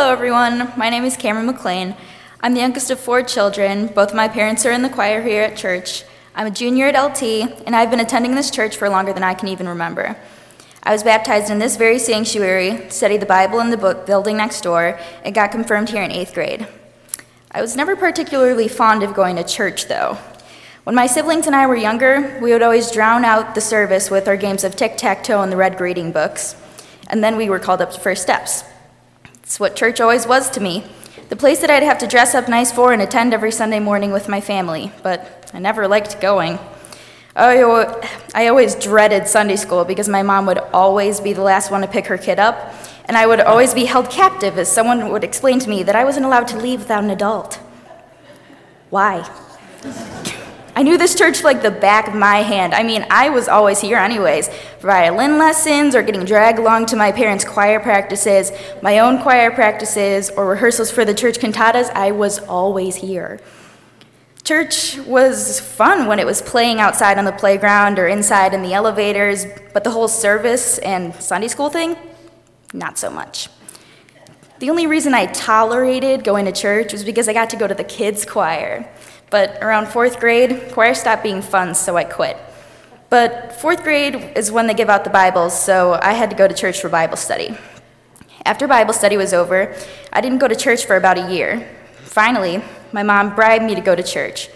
Hello, everyone. My name is Cameron McLean. I'm the youngest of four children. Both my parents are in the choir here at church. I'm a junior at LT, and I've been attending this church for longer than I can even remember. I was baptized in this very sanctuary, studied the Bible in the book building next door, and got confirmed here in eighth grade. I was never particularly fond of going to church, though. When my siblings and I were younger, we would always drown out the service with our games of tic tac toe and the red grading books, and then we were called up to first steps. It's what church always was to me the place that I'd have to dress up nice for and attend every Sunday morning with my family, but I never liked going. I, I always dreaded Sunday school because my mom would always be the last one to pick her kid up, and I would always be held captive as someone would explain to me that I wasn't allowed to leave without an adult. Why? I knew this church like the back of my hand. I mean, I was always here anyways, violin lessons or getting dragged along to my parents' choir practices, my own choir practices, or rehearsals for the church cantatas, I was always here. Church was fun when it was playing outside on the playground or inside in the elevators, but the whole service and Sunday school thing, not so much. The only reason I tolerated going to church was because I got to go to the kids' choir. But around fourth grade, choir stopped being fun, so I quit. But fourth grade is when they give out the Bibles, so I had to go to church for Bible study. After Bible study was over, I didn't go to church for about a year. Finally, my mom bribed me to go to church.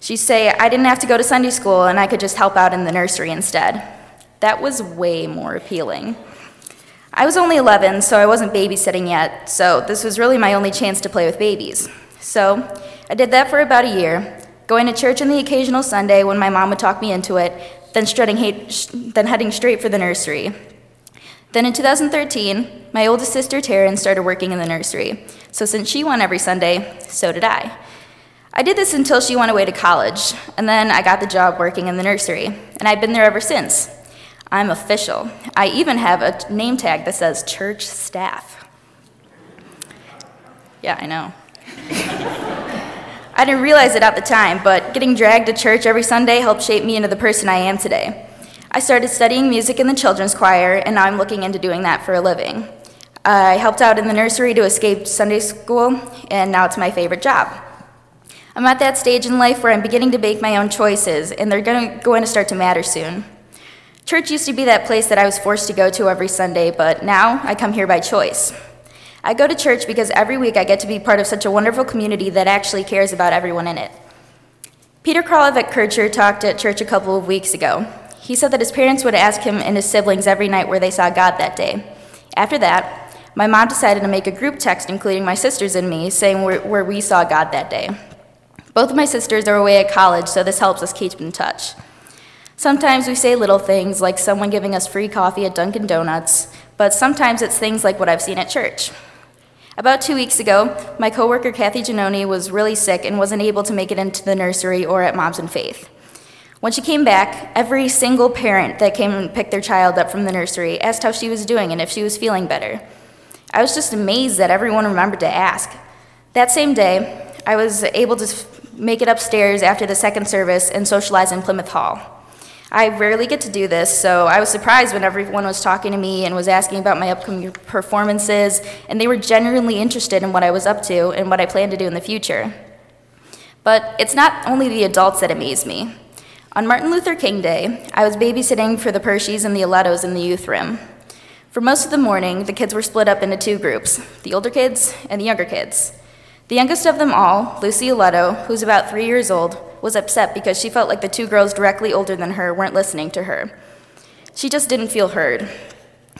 She'd say I didn't have to go to Sunday school and I could just help out in the nursery instead. That was way more appealing. I was only 11, so I wasn't babysitting yet, so this was really my only chance to play with babies. So I did that for about a year, going to church on the occasional Sunday when my mom would talk me into it, then, then heading straight for the nursery. Then in 2013, my oldest sister Taryn started working in the nursery. So since she went every Sunday, so did I. I did this until she went away to college, and then I got the job working in the nursery, and I've been there ever since. I'm official. I even have a name tag that says church staff. Yeah, I know. I didn't realize it at the time, but getting dragged to church every Sunday helped shape me into the person I am today. I started studying music in the children's choir, and now I'm looking into doing that for a living. I helped out in the nursery to escape Sunday school, and now it's my favorite job. I'm at that stage in life where I'm beginning to make my own choices, and they're going to start to matter soon. Church used to be that place that I was forced to go to every Sunday, but now I come here by choice. I go to church because every week I get to be part of such a wonderful community that actually cares about everyone in it. Peter Kralovic Kircher talked at church a couple of weeks ago. He said that his parents would ask him and his siblings every night where they saw God that day. After that, my mom decided to make a group text, including my sisters and me, saying where, where we saw God that day. Both of my sisters are away at college, so this helps us keep in touch. Sometimes we say little things like someone giving us free coffee at Dunkin' Donuts, but sometimes it's things like what I've seen at church. About two weeks ago, my coworker Kathy Giannoni was really sick and wasn't able to make it into the nursery or at Moms and Faith. When she came back, every single parent that came and picked their child up from the nursery asked how she was doing and if she was feeling better. I was just amazed that everyone remembered to ask. That same day, I was able to make it upstairs after the second service and socialize in Plymouth Hall. I rarely get to do this, so I was surprised when everyone was talking to me and was asking about my upcoming performances, and they were genuinely interested in what I was up to and what I plan to do in the future. But it's not only the adults that amaze me. On Martin Luther King Day, I was babysitting for the Pershies and the Alettos in the youth room. For most of the morning, the kids were split up into two groups the older kids and the younger kids. The youngest of them all, Lucy Aletto, who's about three years old, was upset because she felt like the two girls directly older than her weren't listening to her. She just didn't feel heard.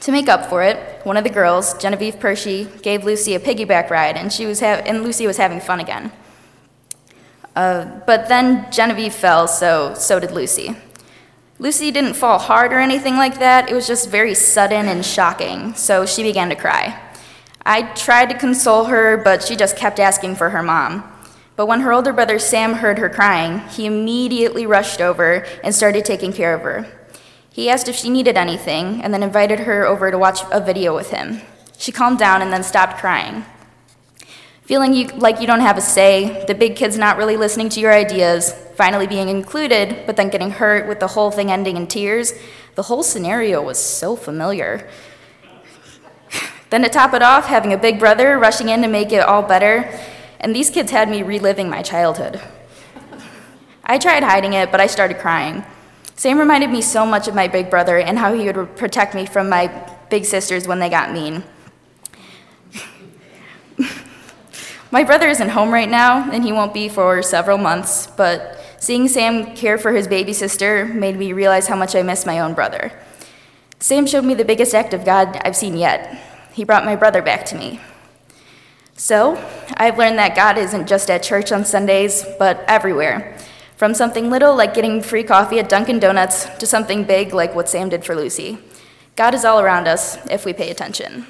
To make up for it, one of the girls, Genevieve Pershey, gave Lucy a piggyback ride, and, she was ha- and Lucy was having fun again. Uh, but then Genevieve fell, so so did Lucy. Lucy didn't fall hard or anything like that, it was just very sudden and shocking, so she began to cry. I tried to console her, but she just kept asking for her mom. But when her older brother Sam heard her crying, he immediately rushed over and started taking care of her. He asked if she needed anything and then invited her over to watch a video with him. She calmed down and then stopped crying. Feeling you, like you don't have a say, the big kid's not really listening to your ideas, finally being included, but then getting hurt with the whole thing ending in tears, the whole scenario was so familiar. Then to top it off, having a big brother rushing in to make it all better, and these kids had me reliving my childhood. I tried hiding it, but I started crying. Sam reminded me so much of my big brother and how he would protect me from my big sisters when they got mean. my brother isn't home right now, and he won't be for several months, but seeing Sam care for his baby sister made me realize how much I miss my own brother. Sam showed me the biggest act of God I've seen yet. He brought my brother back to me. So, I've learned that God isn't just at church on Sundays, but everywhere. From something little like getting free coffee at Dunkin' Donuts to something big like what Sam did for Lucy. God is all around us if we pay attention.